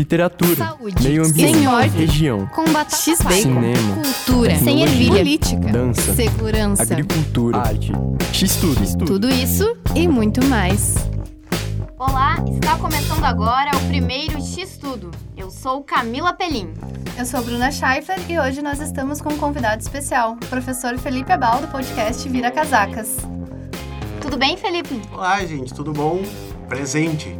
literatura, Saúde. meio ambiente, Esporte. região, Com batata X-Bacon. cinema, Cultura. Sem ervilha. Política. dança, Segurança. agricultura, arte, x-tudo, Tudo isso e muito mais. Olá, está começando agora o primeiro X Tudo. Eu sou Camila Pelim. Eu sou Bruna Scheifler e hoje nós estamos com um convidado especial, o professor Felipe Abal, do podcast Vira Casacas. Tudo bem, Felipe? Olá, gente, tudo bom? Presente.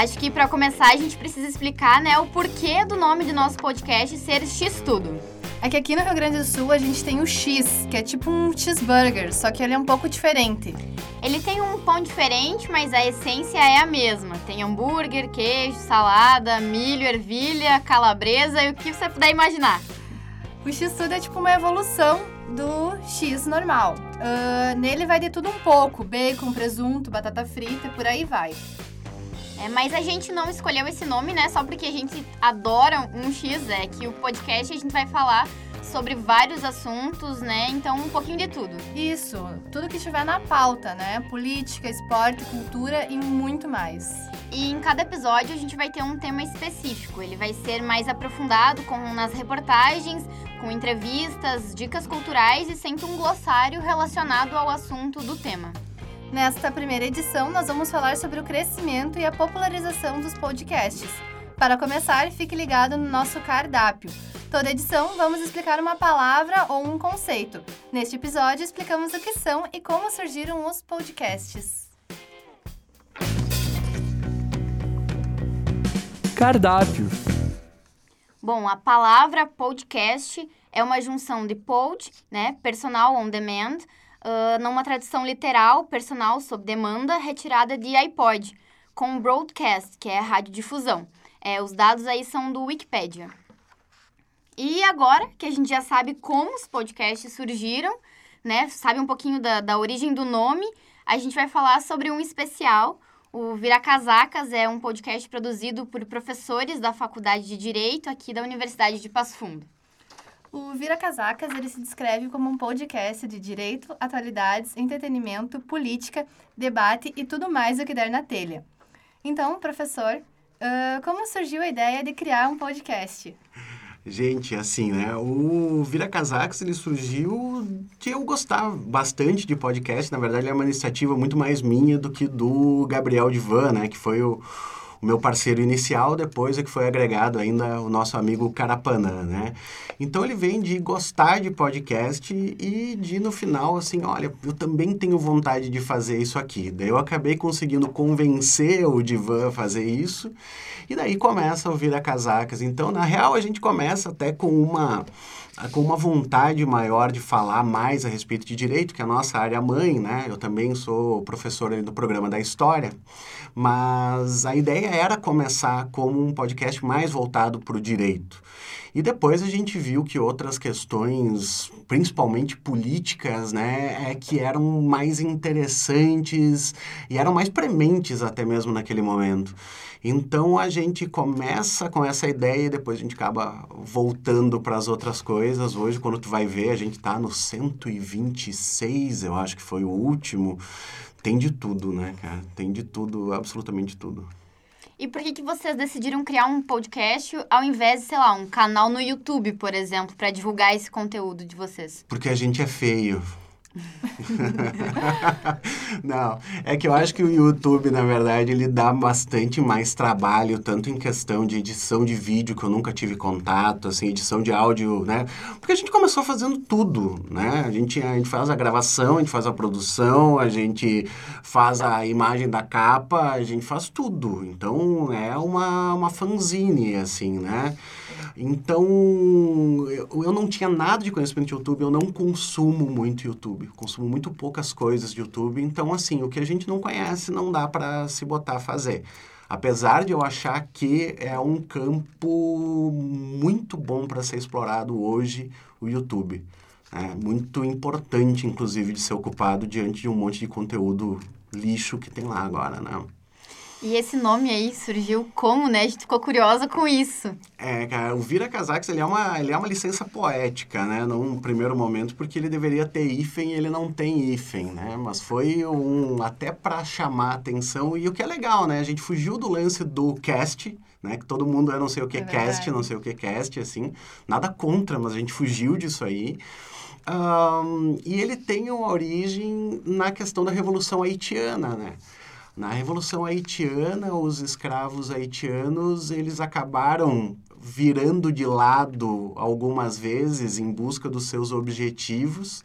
Acho que para começar a gente precisa explicar, né, o porquê do nome do nosso podcast ser X Tudo. É que aqui no Rio Grande do Sul a gente tem o X, que é tipo um cheeseburger, só que ele é um pouco diferente. Ele tem um pão diferente, mas a essência é a mesma. Tem hambúrguer, queijo, salada, milho, ervilha, calabresa e o que você puder imaginar. O X tudo é tipo uma evolução do X normal. Ah, nele vai de tudo um pouco, bacon, presunto, batata frita e por aí vai. É, mas a gente não escolheu esse nome, né? Só porque a gente adora um X, é que o podcast a gente vai falar sobre vários assuntos, né? Então, um pouquinho de tudo. Isso, tudo que estiver na pauta, né? Política, esporte, cultura e muito mais. E em cada episódio a gente vai ter um tema específico. Ele vai ser mais aprofundado com nas reportagens, com entrevistas, dicas culturais e sempre um glossário relacionado ao assunto do tema. Nesta primeira edição, nós vamos falar sobre o crescimento e a popularização dos podcasts. Para começar, fique ligado no nosso cardápio. Toda edição, vamos explicar uma palavra ou um conceito. Neste episódio, explicamos o que são e como surgiram os podcasts. cardápio, Bom, a palavra podcast é uma junção de pod, né, personal on demand, ah, numa tradução literal, personal sob demanda, retirada de iPod, com broadcast, que é radiodifusão. É, os dados aí são do Wikipedia. E agora que a gente já sabe como os podcasts surgiram, né, sabe um pouquinho da, da origem do nome, a gente vai falar sobre um especial. O Vira Casacas é um podcast produzido por professores da Faculdade de Direito aqui da Universidade de Passo Fundo. O Vira Casacas ele se descreve como um podcast de direito, atualidades, entretenimento, política, debate e tudo mais o que der na telha. Então, professor, ah, como surgiu a ideia de criar um podcast? Gente, assim, né? O Vira Casacos, ele surgiu de eu gostar bastante de podcast. Na verdade, é uma iniciativa muito mais minha do que do Gabriel Divan, né? Que foi o, o meu parceiro inicial, depois é que foi agregado ainda o nosso amigo Carapanã, né? Então, ele vem de gostar de podcast e de, no final, assim, olha, eu também tenho vontade de fazer isso aqui. Daí eu acabei conseguindo convencer o Divan a fazer isso. E daí começa o Vira Casacas. Então, na real, a gente começa até com uma com uma vontade maior de falar mais a respeito de direito, que é a nossa área mãe, né? Eu também sou professor do programa da História, mas a ideia era começar como um podcast mais voltado para o direito. E depois a gente viu que outras questões, principalmente políticas, né, é que eram mais interessantes e eram mais prementes até mesmo naquele momento. Então a gente começa com essa ideia e depois a gente acaba voltando para as outras coisas. Hoje, quando tu vai ver, a gente está no 126, eu acho que foi o último. Tem de tudo, né, cara? Tem de tudo, absolutamente tudo. E por que, que vocês decidiram criar um podcast ao invés de, sei lá, um canal no YouTube, por exemplo, para divulgar esse conteúdo de vocês? Porque a gente é feio. Não, é que eu acho que o YouTube, na verdade, ele dá bastante mais trabalho, tanto em questão de edição de vídeo, que eu nunca tive contato, assim, edição de áudio, né? Porque a gente começou fazendo tudo, né? A gente, a gente faz a gravação, a gente faz a produção, a gente faz a imagem da capa, a gente faz tudo. Então, é uma, uma fanzine, assim, né? Então, eu, eu não tinha nada de conhecimento de YouTube, eu não consumo muito YouTube, consumo muito poucas coisas de YouTube, então, assim, o que a gente não conhece não dá para se botar a fazer. Apesar de eu achar que é um campo muito bom para ser explorado hoje, o YouTube. É muito importante, inclusive, de ser ocupado diante de um monte de conteúdo lixo que tem lá agora, né? E esse nome aí surgiu como, né? A gente ficou curiosa com isso. É, cara, o Vira Casacos, ele é uma, ele é uma licença poética, né? Num primeiro momento, porque ele deveria ter hífen e ele não tem hífen, né? Mas foi um até para chamar atenção e o que é legal, né? A gente fugiu do lance do cast, né? Que todo mundo é não sei o que É cast, verdade. não sei o que cast, assim. Nada contra, mas a gente fugiu disso aí. Ahn, e ele tem uma origem na questão da Revolução Haitiana, né? Na Revolução Haitiana, os escravos haitianos, eles acabaram virando de lado algumas vezes em busca dos seus objetivos.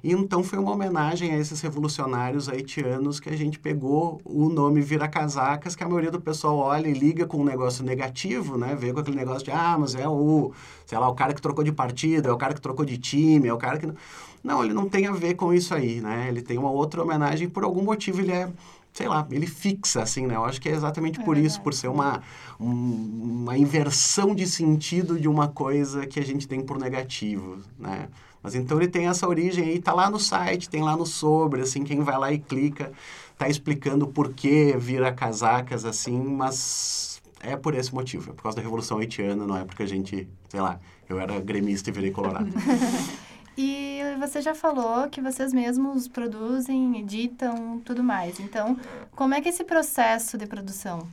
E então foi uma homenagem a esses revolucionários haitianos que a gente pegou o nome Vira-Casacas, que a maioria do pessoal olha e liga com um negócio negativo, né? Vê com aquele negócio de, ah, mas é o, sei lá, o cara que trocou de partido, é o cara que trocou de time, é o cara que... não-" Não, ele não tem a ver com isso aí, né? Ele tem uma outra homenagem, por algum motivo ele é sei lá, ele fixa, assim, né? Eu acho que é exatamente por isso, por ser uma, um- uma inversão de sentido de uma coisa que a gente tem por negativo, né? Mas então ele tem essa origem aí, tá lá no site, tem lá no sobre, assim, quem vai lá e clica, tá explicando por que vira casacas, assim, mas é por esse motivo, é por causa da Revolução Haitiana, não é porque a gente, sei lá, eu era gremista e virei colorado. E você já falou que vocês mesmos produzem, editam, tudo mais. Então, como é que é esse processo de produção?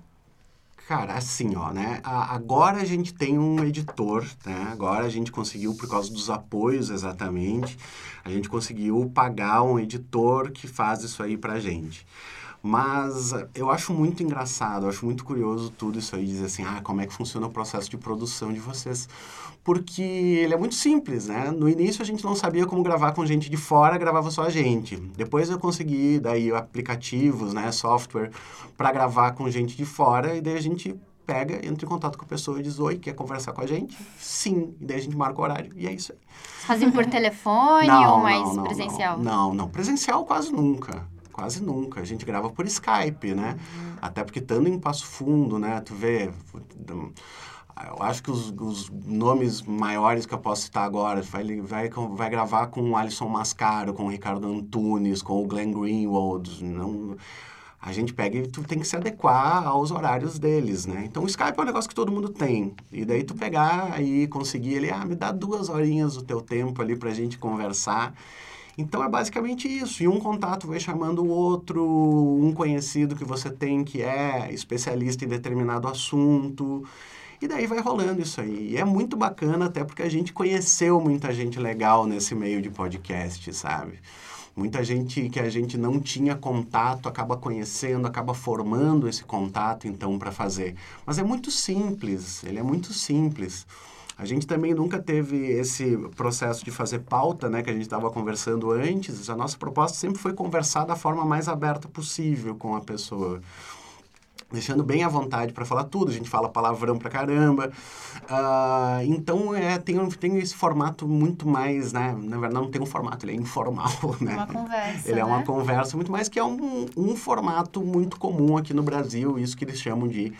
Cara, assim, ó, né? Agora a gente tem um editor, né? Agora a gente conseguiu, por causa dos apoios exatamente, a gente conseguiu pagar um editor que faz isso aí pra gente. Mas eu acho muito engraçado, eu acho muito curioso tudo isso aí, dizer assim, ah, como é que funciona o processo de produção de vocês. Porque ele é muito simples, né? No início a gente não sabia como gravar com gente de fora, gravava só a gente. Depois eu consegui, daí, aplicativos, né, software, para gravar com gente de fora, e daí a gente pega, entra em contato com a pessoa e diz, oi, quer conversar com a gente? Sim. E daí a gente marca o horário, e é isso aí. Fazem por telefone ou mais presencial? Não, não, Presencial quase nunca. Quase nunca. A gente grava por Skype, né? Até porque estando em Passo Fundo, né? Tu vê... Eu acho que os, os nomes maiores que eu posso citar agora, vai, vai, vai gravar com o Alisson Mascaro, com o Ricardo Antunes, com o Glenn Greenwald. Não, a gente pega e tu tem que se adequar aos horários deles, né? Então o Skype é um negócio que todo mundo tem. E daí tu pegar aí conseguir ele, ah, me dá duas horinhas do teu tempo ali pra gente conversar. Então é basicamente isso. E um contato vai chamando o outro, um conhecido que você tem que é especialista em determinado assunto. E daí vai rolando isso aí. E é muito bacana, até porque a gente conheceu muita gente legal nesse meio de podcast, sabe? Muita gente que a gente não tinha contato acaba conhecendo, acaba formando esse contato, então, para fazer. Mas é muito simples, ele é muito simples. A gente também nunca teve esse processo de fazer pauta, né, que a gente estava conversando antes. A nossa proposta sempre foi conversar da forma mais aberta possível com a pessoa deixando bem à vontade para falar tudo. A gente fala palavrão pra caramba. Ah, então, é, tem, tem esse formato muito mais, né? Na verdade, não tem um formato, ele é informal, né? Uma conversa, Ele é uma né? conversa muito mais que é um, um formato muito comum aqui no Brasil, isso que eles chamam de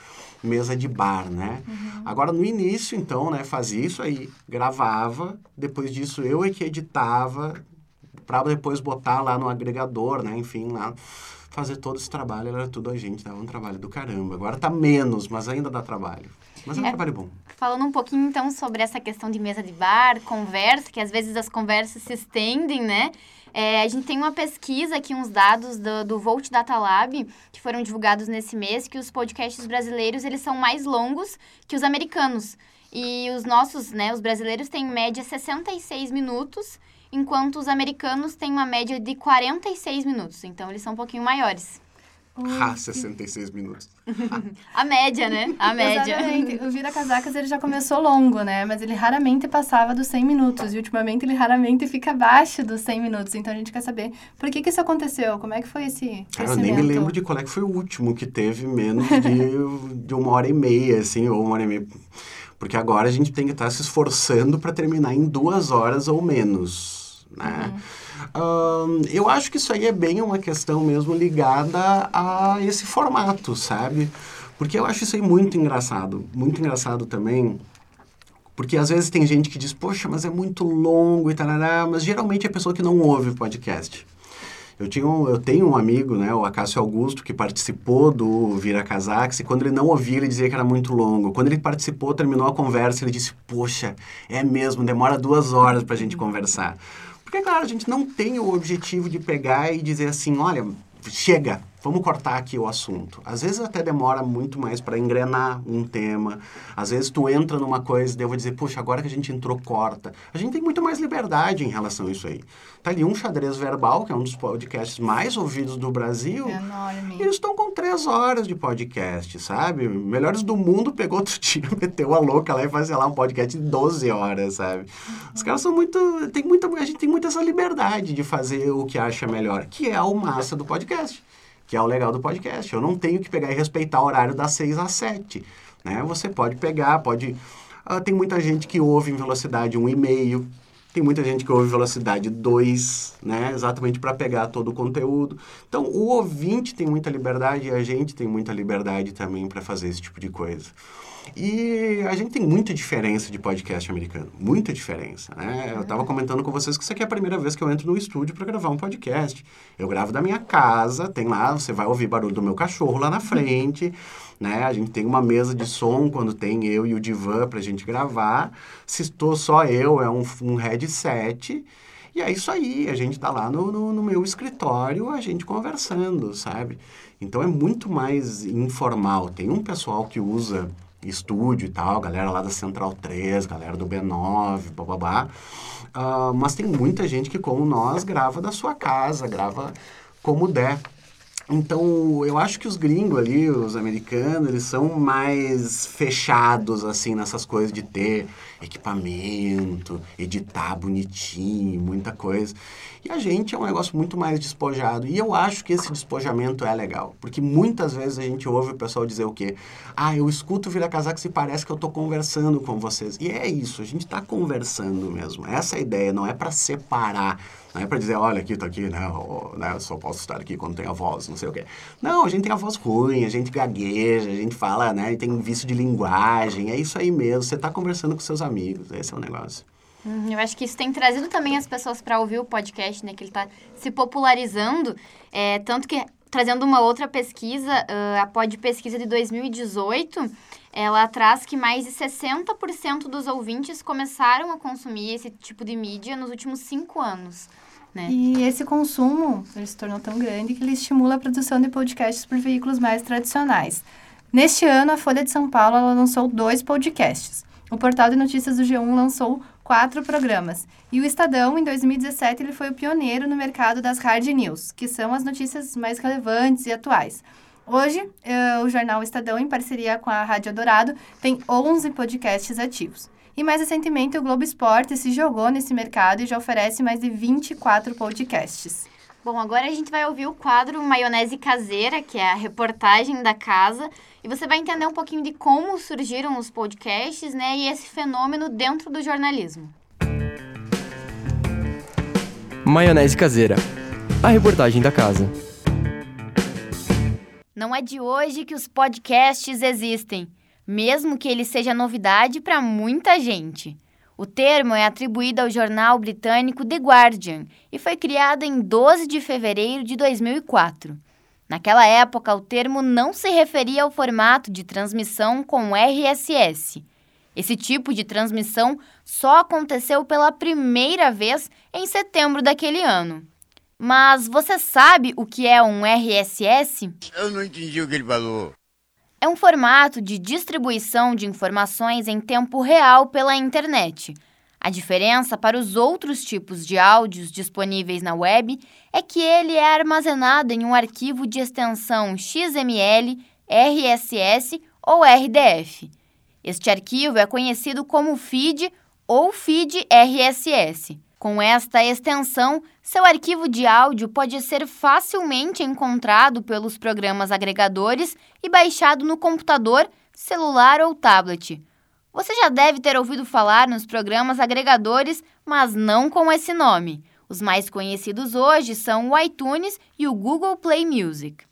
mesa de bar, né? Uhum. Agora, no início, então, né, fazia isso aí, gravava, depois disso eu é que editava, para depois botar lá no agregador, né, enfim, lá, fazer todo esse trabalho, era tudo a gente, dava um trabalho do caramba. Agora tá menos, mas ainda dá trabalho. Mas é um É. trabalho bom. Falando um pouquinho então sobre essa questão de mesa de bar, conversa, que às vezes as conversas se estendem, né? É, a gente tem uma pesquisa aqui, uns dados do, do Volt Data Lab, que foram divulgados nesse mês, que os podcasts brasileiros, eles são mais longos que os americanos. E os nossos, né, os brasileiros têm em média 66 minutos, enquanto os americanos têm uma média de 46 minutos. Então, eles são um pouquinho maiores. Ah, 66 minutos. A média, né? A média. Exatamente. O Vira Casacas ele já começou longo, né? Mas ele raramente passava dos 100 minutos. E ultimamente ele raramente fica abaixo dos 100 minutos. Então a gente quer saber por que, que isso aconteceu? Como é que foi esse Cara, eu nem me lembro de qual é que foi o último que teve menos de, de uma hora e meia, assim, ou uma hora e meia. Porque agora a gente tem que estar se esforçando para terminar em duas horas ou menos, né? Eu acho que isso aí é bem uma questão mesmo ligada a esse formato, sabe? Porque eu acho isso aí muito engraçado. Muito engraçado também porque às vezes tem gente que diz, poxa, mas é muito longo e tal, mas geralmente é pessoa que não ouve podcast. Eu, tinha um, eu tenho um amigo, né, o Acácio Augusto, que participou do Vira Casax, e quando ele não ouvia, ele dizia que era muito longo. Quando ele participou, terminou a conversa, ele disse, poxa, é mesmo, demora duas horas para a gente conversar. Porque, claro, a gente não tem o objetivo de pegar e dizer assim, olha, chega, vamos cortar aqui o assunto. Às vezes até demora muito mais para engrenar um tema. Às vezes tu entra numa coisa e eu vou dizer, puxa, agora que a gente entrou, corta. A gente tem muito mais liberdade em relação a isso aí. Tá ali um xadrez verbal, que é um dos podcasts mais ouvidos do Brasil. É enorme. E eles estão com três horas de podcast, sabe? Melhores do Mundo pegou outro dia, meteu a louca lá e fazia lá um podcast de 12 horas, sabe? Os caras são muito. Tem muita, a gente tem muito essa liberdade de fazer o que acha melhor, que é o massa do podcast que é o legal do podcast. Eu não tenho que pegar e respeitar o horário das 6 às 7. Né? Você pode pegar, pode. Uh, tem muita gente que ouve em velocidade 1,5. Tem muita gente que ouve velocidade 2, né? Exatamente para pegar todo o conteúdo. Então, o ouvinte tem muita liberdade e a gente tem muita liberdade também para fazer esse tipo de coisa. E a gente tem muita diferença de podcast americano, muita diferença, né? Eu estava comentando com vocês que isso aqui é a primeira vez que eu entro no estúdio para gravar um podcast. Eu gravo da minha casa, tem lá, você vai ouvir barulho do meu cachorro lá na frente, né? A gente tem uma mesa de som quando tem eu e o Divan para a gente gravar. Se estou só eu, é um, um headset. E é isso aí, a gente está lá no, no, no, meu escritório, a gente conversando, sabe? Então é muito mais informal. Tem um pessoal que usa estúdio e tal, galera lá da Central 3, galera do B9, bababá. Uh, mas tem muita gente que, como nós, grava da sua casa, grava como der. Então, eu acho que os gringos ali, os americanos, eles são mais fechados, assim, nessas coisas de ter equipamento, editar bonitinho, muita coisa. E a gente é um negócio muito mais despojado. E eu acho que esse despojamento é legal. Porque muitas vezes a gente ouve o pessoal dizer o quê? Ah, eu escuto Vira Casaco e parece que eu estou conversando com vocês. E é isso, a gente está conversando mesmo. Essa é a ideia, não é para separar. Não é para dizer, olha, aqui, tô aqui, né, eu, né, só posso estar aqui quando tem a voz, não sei o quê. Não, a gente tem a voz ruim, a gente gagueja, a gente fala, né, tem vício de linguagem, é isso aí mesmo. Você está conversando com seus amigos, esse é o negócio. Uhum, eu acho que isso tem trazido também as pessoas para ouvir o podcast, né? Que ele está se popularizando. É, tanto que, trazendo uma outra pesquisa, uh, a Pod Pesquisa de 2018, ela traz que mais de 60% dos ouvintes começaram a consumir esse tipo de mídia nos últimos cinco anos. Né? E esse consumo ele se tornou tão grande que ele estimula a produção de podcasts por veículos mais tradicionais. Neste ano, a Folha de São Paulo lançou dois podcasts. O portal de notícias do G1 lançou quatro programas. E o Estadão, em 2017, ele foi o pioneiro no mercado das hard news, que são as notícias mais relevantes e atuais. Hoje, uh, o jornal Estadão, em parceria com a Rádio Dourado, tem 11 podcasts ativos. E mais recentemente, o Globo Esporte se jogou nesse mercado e já oferece mais de 24 podcasts. Bom, agora a gente vai ouvir o quadro Maionese Caseira, que é a reportagem da casa, e você vai entender um pouquinho de como surgiram os podcasts, né, e esse fenômeno dentro do jornalismo. Maionese Caseira, a reportagem da casa. Não é de hoje que os podcasts existem, mesmo que ele seja novidade para muita gente. O termo é atribuído ao jornal britânico The Guardian e foi criado em 12 de fevereiro de 2004. Naquela época, o termo não se referia ao formato de transmissão com RSS. Esse tipo de transmissão só aconteceu pela primeira vez em setembro daquele ano. Mas você sabe o que é um RSS? Eu não entendi o que ele falou. É um formato de distribuição de informações em tempo real pela internet. A diferença para os outros tipos de áudios disponíveis na web é que ele é armazenado em um arquivo de extensão XML, RSS ou RDF. Este arquivo é conhecido como feed ou feed RSS. Com esta extensão, seu arquivo de áudio pode ser facilmente encontrado pelos programas agregadores e baixado no computador, celular ou tablet. Você já deve ter ouvido falar nos programas agregadores, mas não com esse nome. Os mais conhecidos hoje são o iTunes e o Google Play Music.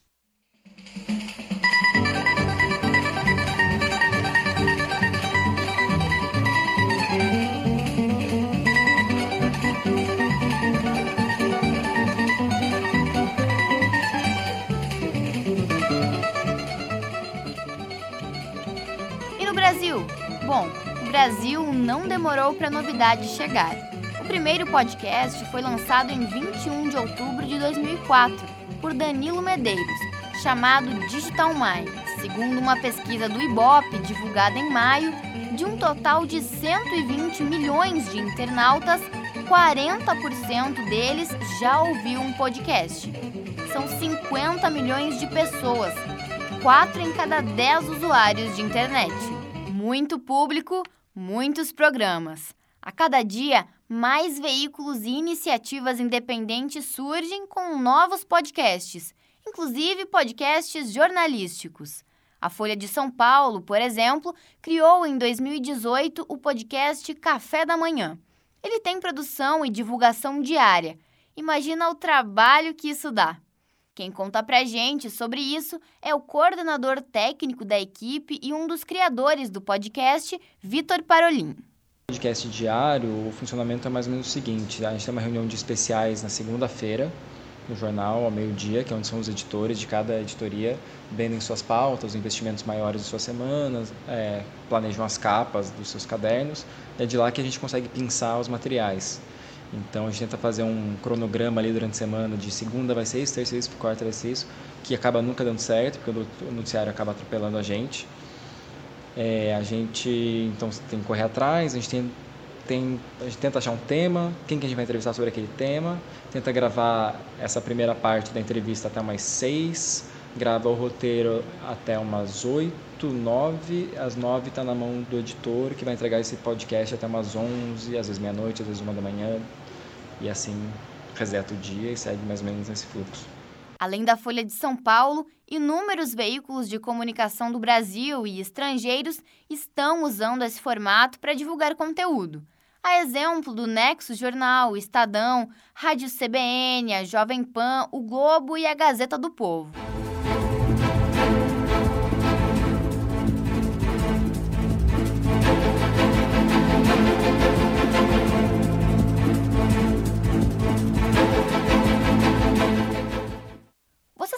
Brasil não demorou para a novidade chegar. O primeiro podcast foi lançado em 21 de outubro de 2004 por Danilo Medeiros, chamado Digital Mind. Segundo uma pesquisa do Ibope divulgada em maio, de um total de 120 milhões de internautas, 40% deles já ouviu um podcast. São 50 milhões de pessoas, 4 em cada 10 usuários de internet. Muito público, muitos programas. A cada dia, mais veículos e iniciativas independentes surgem com novos podcasts, inclusive podcasts jornalísticos. A Folha de São Paulo, por exemplo, criou em 2018 o podcast Café da Manhã. Ele tem produção e divulgação diária. Imagina o trabalho que isso dá. Quem conta pra gente sobre isso é o coordenador técnico da equipe e um dos criadores do podcast, Vitor Parolin. Podcast diário, o funcionamento é mais ou menos o seguinte: a gente tem uma reunião de especiais na segunda-feira, no jornal, ao meio-dia, que é onde são os editores de cada editoria, vendem suas pautas, os investimentos maiores de suas semanas, é, planejam as capas dos seus cadernos, é de lá que a gente consegue pensar os materiais. Então a gente tenta fazer um cronograma ali durante a semana, de segunda vai ser isso, terça isso, quarta vai ser isso, que acaba nunca dando certo, porque o noticiário acaba atropelando a gente. É, a gente então tem que correr atrás, a gente tem, tem, a gente tenta achar um tema, quem que a gente vai entrevistar sobre aquele tema, tenta gravar essa primeira parte da entrevista até umas seis, grava o roteiro até umas oito, nove, às nove está na mão do editor que vai entregar esse podcast até umas onze, às vezes meia-noite, às vezes uma da manhã, e assim reseta o dia e segue mais ou menos nesse fluxo. Além da Folha de São Paulo, inúmeros veículos de comunicação do Brasil e estrangeiros estão usando esse formato para divulgar conteúdo. A exemplo do Nexo Jornal, Estadão, Rádio CBN, a Jovem Pan, o Globo e a Gazeta do Povo.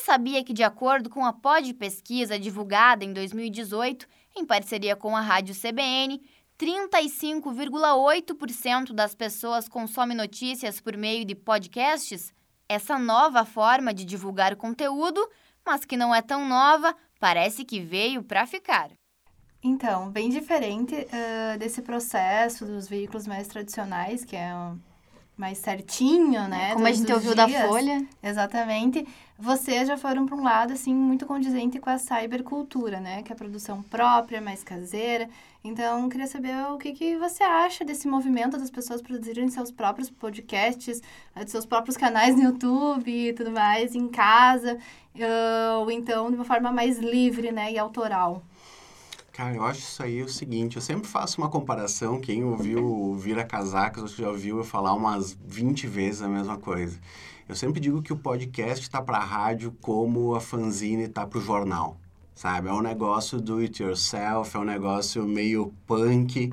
Sabia que, de acordo com a Pod Pesquisa divulgada em 2018, em parceria com a Rádio CBN, 35,8% das pessoas consomem notícias por meio de podcasts? Essa nova forma de divulgar conteúdo, mas que não é tão nova, parece que veio para ficar. Então, bem diferente uh, desse processo dos veículos mais tradicionais, que é mais certinho, né? Como a gente ouviu dias. da Folha. Exatamente. Vocês já foram para um lado, assim, muito condizente com a cybercultura, né? Que é a produção própria, mais caseira. Então, queria saber o que, que você acha desse movimento das pessoas produzirem seus próprios podcasts, eh, seus próprios canais no YouTube e tudo mais, em casa, ou então de uma forma mais livre, né? E autoral. Cara, eu acho isso aí o seguinte, eu sempre faço uma comparação, quem ouviu Vira Casacas, já ouviu eu falar umas 20 vezes a mesma coisa. Eu sempre digo que o podcast está para a rádio como a fanzine está para o jornal, sabe? É um negócio do it yourself, é um negócio meio punk,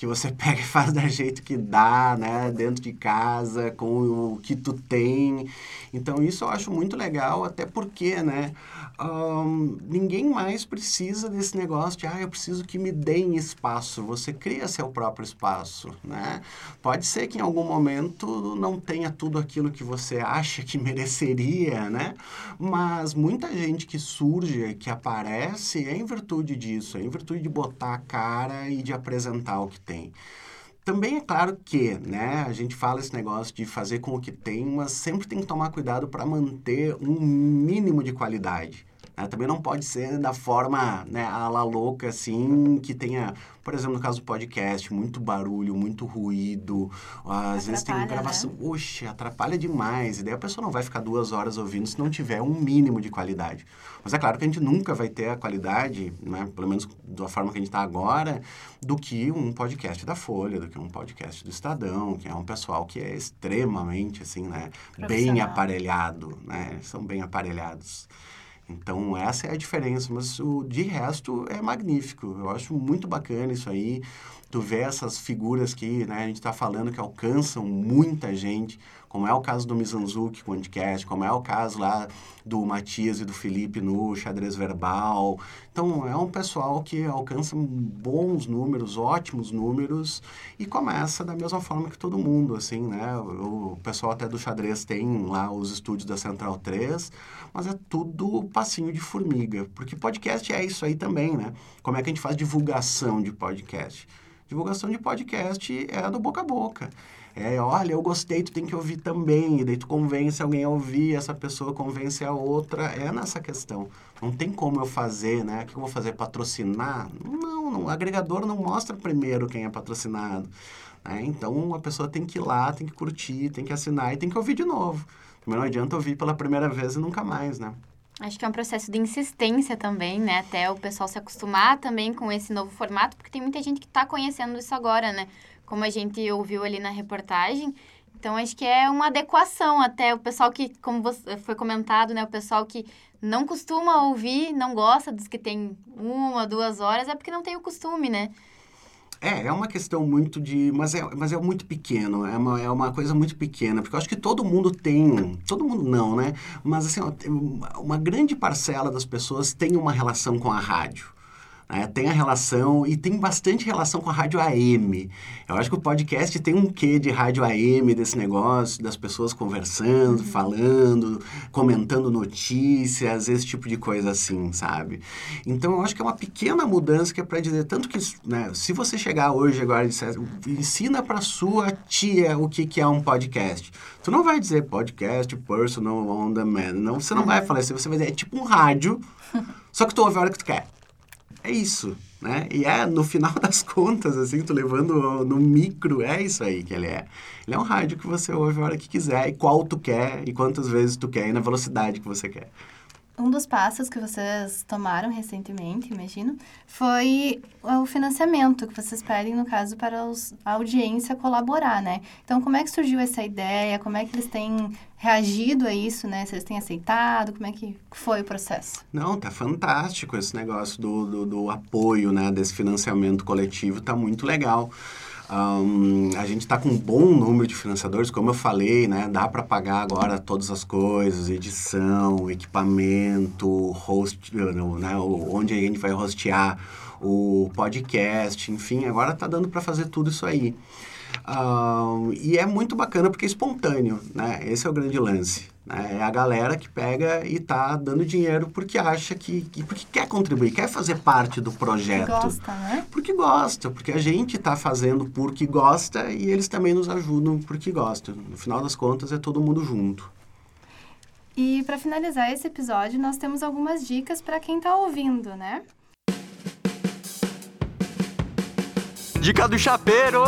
que você pega e faz da jeito que dá, né? Dentro de casa, com o que tu tem. Então, isso eu acho muito legal, até porque, né? Um, ninguém mais precisa desse negócio de, ah, eu preciso que me deem espaço. Você cria seu próprio espaço, né? Pode ser que em algum momento não tenha tudo aquilo que você acha que mereceria, né? Mas muita gente que surge, que aparece, é em virtude disso, é em virtude de botar a cara e de apresentar o que tem. Também é claro que, né, a gente fala esse negócio de fazer com o que tem, mas sempre tem que tomar cuidado para manter um mínimo de qualidade. Né? Também não pode ser da forma, né, a la louca, assim, que tenha, por exemplo, no caso do podcast, muito barulho, muito ruído. Às atrapalha, vezes tem gravação, né? oxe, atrapalha demais. E daí a pessoa não vai ficar duas horas ouvindo se não tiver um mínimo de qualidade. Mas é claro que a gente nunca vai ter a qualidade, né, pelo menos da forma que a gente está agora, do que um podcast da Folha, do que um podcast do Estadão, que é um pessoal que é extremamente, assim, né, bem aparelhado, né, são bem aparelhados. Então, essa é a diferença, mas o de resto é magnífico. Eu acho muito bacana isso aí. Tu vê essas figuras que né, a gente está falando que alcançam muita gente como é o caso do Mizanzuki Podcast, como é o caso lá do Matias e do Felipe no Xadrez Verbal. Então, é um pessoal que alcança bons números, ótimos números e começa da mesma forma que todo mundo, assim, né? O pessoal até do xadrez tem lá os estúdios da Central 3, mas é tudo passinho de formiga, porque podcast é isso aí também, né? Como é que a gente faz divulgação de podcast? Divulgação de podcast é do boca a boca. É, olha, eu gostei, tu tem que ouvir também. E daí tu convence alguém a ouvir, essa pessoa convence a outra. É nessa questão. Não tem como eu fazer, né? O que eu vou fazer? Patrocinar? Não, não o agregador não mostra primeiro quem é patrocinado. Né? Então, a pessoa tem que ir lá, tem que curtir, tem que assinar e tem que ouvir de novo. Também não adianta ouvir pela primeira vez e nunca mais, né? Acho que é um processo de insistência também, né? Até o pessoal se acostumar também com esse novo formato, porque tem muita gente que está conhecendo isso agora, né? Como a gente ouviu ali na reportagem. Então, acho que é uma adequação até o pessoal que, como foi comentado, né? O pessoal que não costuma ouvir, não gosta dos que tem uma, duas horas, é porque não tem o costume, né? É, é uma questão muito de. Mas é, mas é muito pequeno, é uma, é uma coisa muito pequena, porque eu acho que todo mundo tem. Todo mundo não, né? Mas assim, uma grande parcela das pessoas tem uma relação com a rádio. Né? Tem a relação, e tem bastante relação com a rádio AM. Eu acho que o podcast tem um quê de rádio AM, desse negócio, das pessoas conversando, uhum. falando, comentando notícias, esse tipo de coisa assim, sabe? Então, eu acho que é uma pequena mudança que é para dizer, tanto que, né, se você chegar hoje agora e disser, ensina para sua tia o que, que é um podcast. Tu não vai dizer podcast personal on demand, não, você não uhum. vai falar isso, você vai dizer, é tipo um rádio, só que tu ouve a hora que tu quer é isso, né? E é, no final das contas, assim, tu levando no micro, é isso aí que ele é. Ele é um rádio que você ouve a hora que quiser, e qual tu quer, e quantas vezes tu quer, e na velocidade que você quer. Um dos passos que vocês tomaram recentemente, imagino, foi o financiamento que vocês pedem, no caso, para os, a audiência colaborar, né? Então, como é que surgiu essa ideia? Como é que eles têm reagido a isso, né? Se eles têm aceitado? Como é que foi o processo? Não, tá fantástico esse negócio do, do, do apoio, né? Desse financiamento coletivo, tá muito legal. Um, a gente está com um bom número de financiadores, como eu falei, né? Dá para pagar agora todas as coisas, edição, equipamento, host, né? onde a gente vai hostear o podcast, enfim, agora está dando para fazer tudo isso aí. Um, e é muito bacana porque é espontâneo, né? Esse é o grande lance. Né? É a galera que pega e tá dando dinheiro porque acha que, que porque quer contribuir, quer fazer parte do projeto. Porque gosta, né? Porque gosta, porque a gente está fazendo porque gosta e eles também nos ajudam porque gostam. No final das contas, é todo mundo junto. E para finalizar esse episódio, nós temos algumas dicas para quem está ouvindo, né? Dica do chapeiro!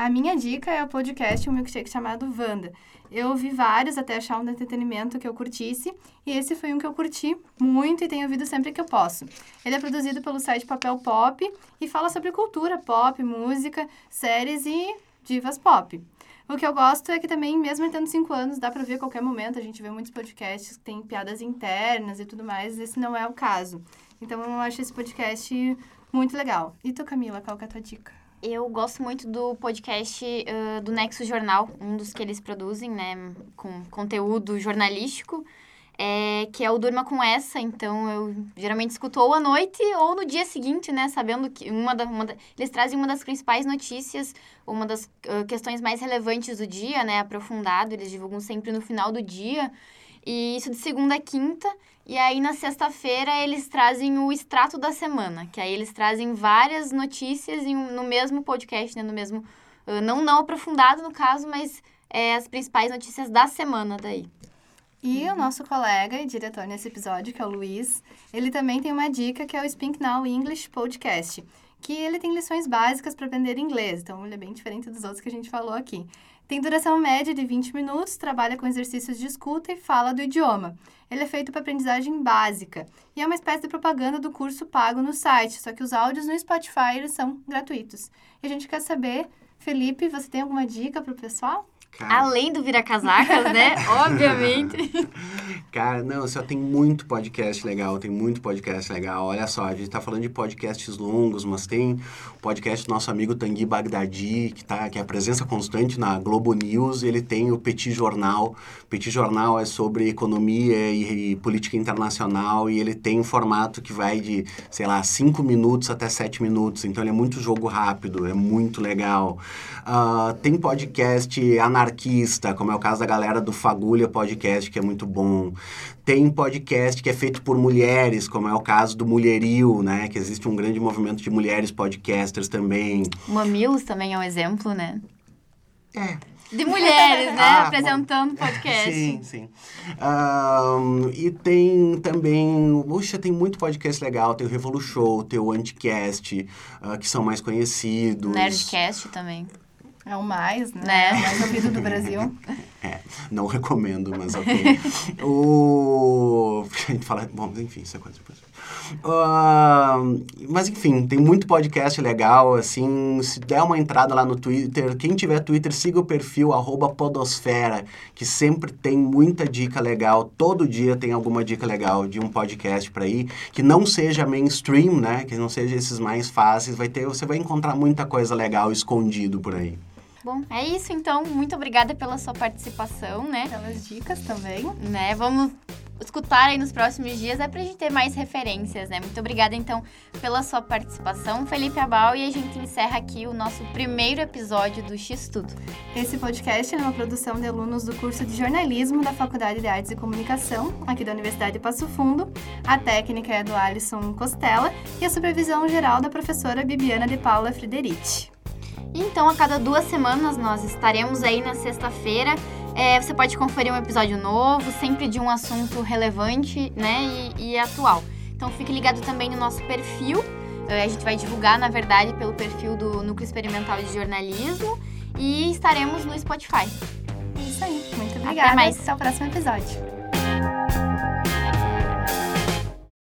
A minha dica é o podcast Um Milkshake chamado Wanda. Eu ouvi vários até achar um de entretenimento que eu curtisse, e esse foi um que eu curti muito e tenho ouvido sempre que eu posso. Ele é produzido pelo site Papel Pop e fala sobre cultura pop, música, séries e divas pop. O que eu gosto é que também, mesmo tendo cinco anos, dá pra ver a qualquer momento. A gente vê muitos podcasts que tem piadas internas e tudo mais. Esse não é o caso. Então, eu acho esse podcast muito legal. E tu, Camila, qual é a tua dica? Eu gosto muito do podcast uh, do Nexo Jornal, um dos que eles produzem, né, com conteúdo jornalístico, é, que é o Durma com Essa. Então, eu geralmente escuto ou à noite ou no dia seguinte, né, sabendo que uma da, uma da, eles trazem uma das principais notícias, uma das uh, questões mais relevantes do dia, né, aprofundado. Eles divulgam sempre no final do dia. E isso de segunda a quinta. E aí, na sexta-feira, eles trazem o extrato da semana, que aí eles trazem várias notícias em, no mesmo podcast, né? No mesmo. Não, não aprofundado no caso, mas é, as principais notícias da semana daí. E uhum. o nosso colega e diretor nesse episódio, que é o Luiz, ele também tem uma dica que é o Speak Now English Podcast, que ele tem lições básicas para aprender inglês, então ele é bem diferente dos outros que a gente falou aqui. Tem duração média de 20 minutos, trabalha com exercícios de escuta e fala do idioma. Ele é feito para aprendizagem básica e é uma espécie de propaganda do curso pago no site, só que os áudios no Spotify são gratuitos. E a gente quer saber, Felipe, você tem alguma dica para o pessoal? Cara, Além do vira-casacas, né? Obviamente. Cara, não, só tem muito podcast legal, tem muito podcast legal. Olha só, a gente tá falando de podcasts longos, mas tem o podcast do nosso amigo Tanguy Bagdadi, que, tá, que é a presença constante na Globo News, ele tem o Petit Jornal. Petit Jornal é sobre economia e, e política internacional e ele tem um formato que vai de, sei lá, 5 minutos até 7 minutos. Então ele é muito jogo rápido, é muito legal. Uh, tem podcast anarquista, como é o caso da galera do Fagulha Podcast, que é muito bom. Tem podcast que é feito por mulheres, como é o caso do Mulheril, né? Que existe um grande movimento de mulheres podcasters também. Mamilos também é um exemplo, né? É, De mulheres, né? Ah, Apresentando podcast. Sim, sim. Ahn, e tem também. Puxa, tem muito podcast legal. Tem o Revolu Show, tem o Anticast, ah, que são mais conhecidos. Nerdcast também. É o mais, né? Né? É o mais ouvido do Brasil. É, não recomendo, mas ok. o... A gente fala... Bom, enfim, isso é coisa depois. Ahn, mas enfim, tem muito podcast legal, assim, se der uma entrada lá no Twitter, quem tiver Twitter, siga o perfil arroba podosfera, que sempre tem muita dica legal, todo dia tem alguma dica legal de um podcast para ir, que não seja mainstream, né, que não seja esses mais fáceis, vai ter, você vai encontrar muita coisa legal escondido por aí. Bom, é isso então. Muito obrigada pela sua participação, né? Pelas dicas também. né? Vamos escutar aí nos próximos dias, é pra gente ter mais referências, né? Muito obrigada, então, pela sua participação, Felipe Abal, e a gente encerra aqui o nosso primeiro episódio do X Tudo. Esse podcast é uma produção de alunos do curso de jornalismo da Faculdade de Artes e Comunicação, aqui da Universidade de Passo Fundo. A técnica é do Alisson Costela e a supervisão geral da professora Bibiana de Paula Frederici. Então, a cada duas semanas nós estaremos aí na sexta-feira. É, você pode conferir um episódio novo, sempre de um assunto relevante, né, e, e atual. Então, fique ligado também no nosso perfil. É, a gente vai divulgar, na verdade, pelo perfil do Núcleo Experimental de Jornalismo e estaremos no Spotify. É isso aí. Muito obrigada. mais. Até o próximo episódio.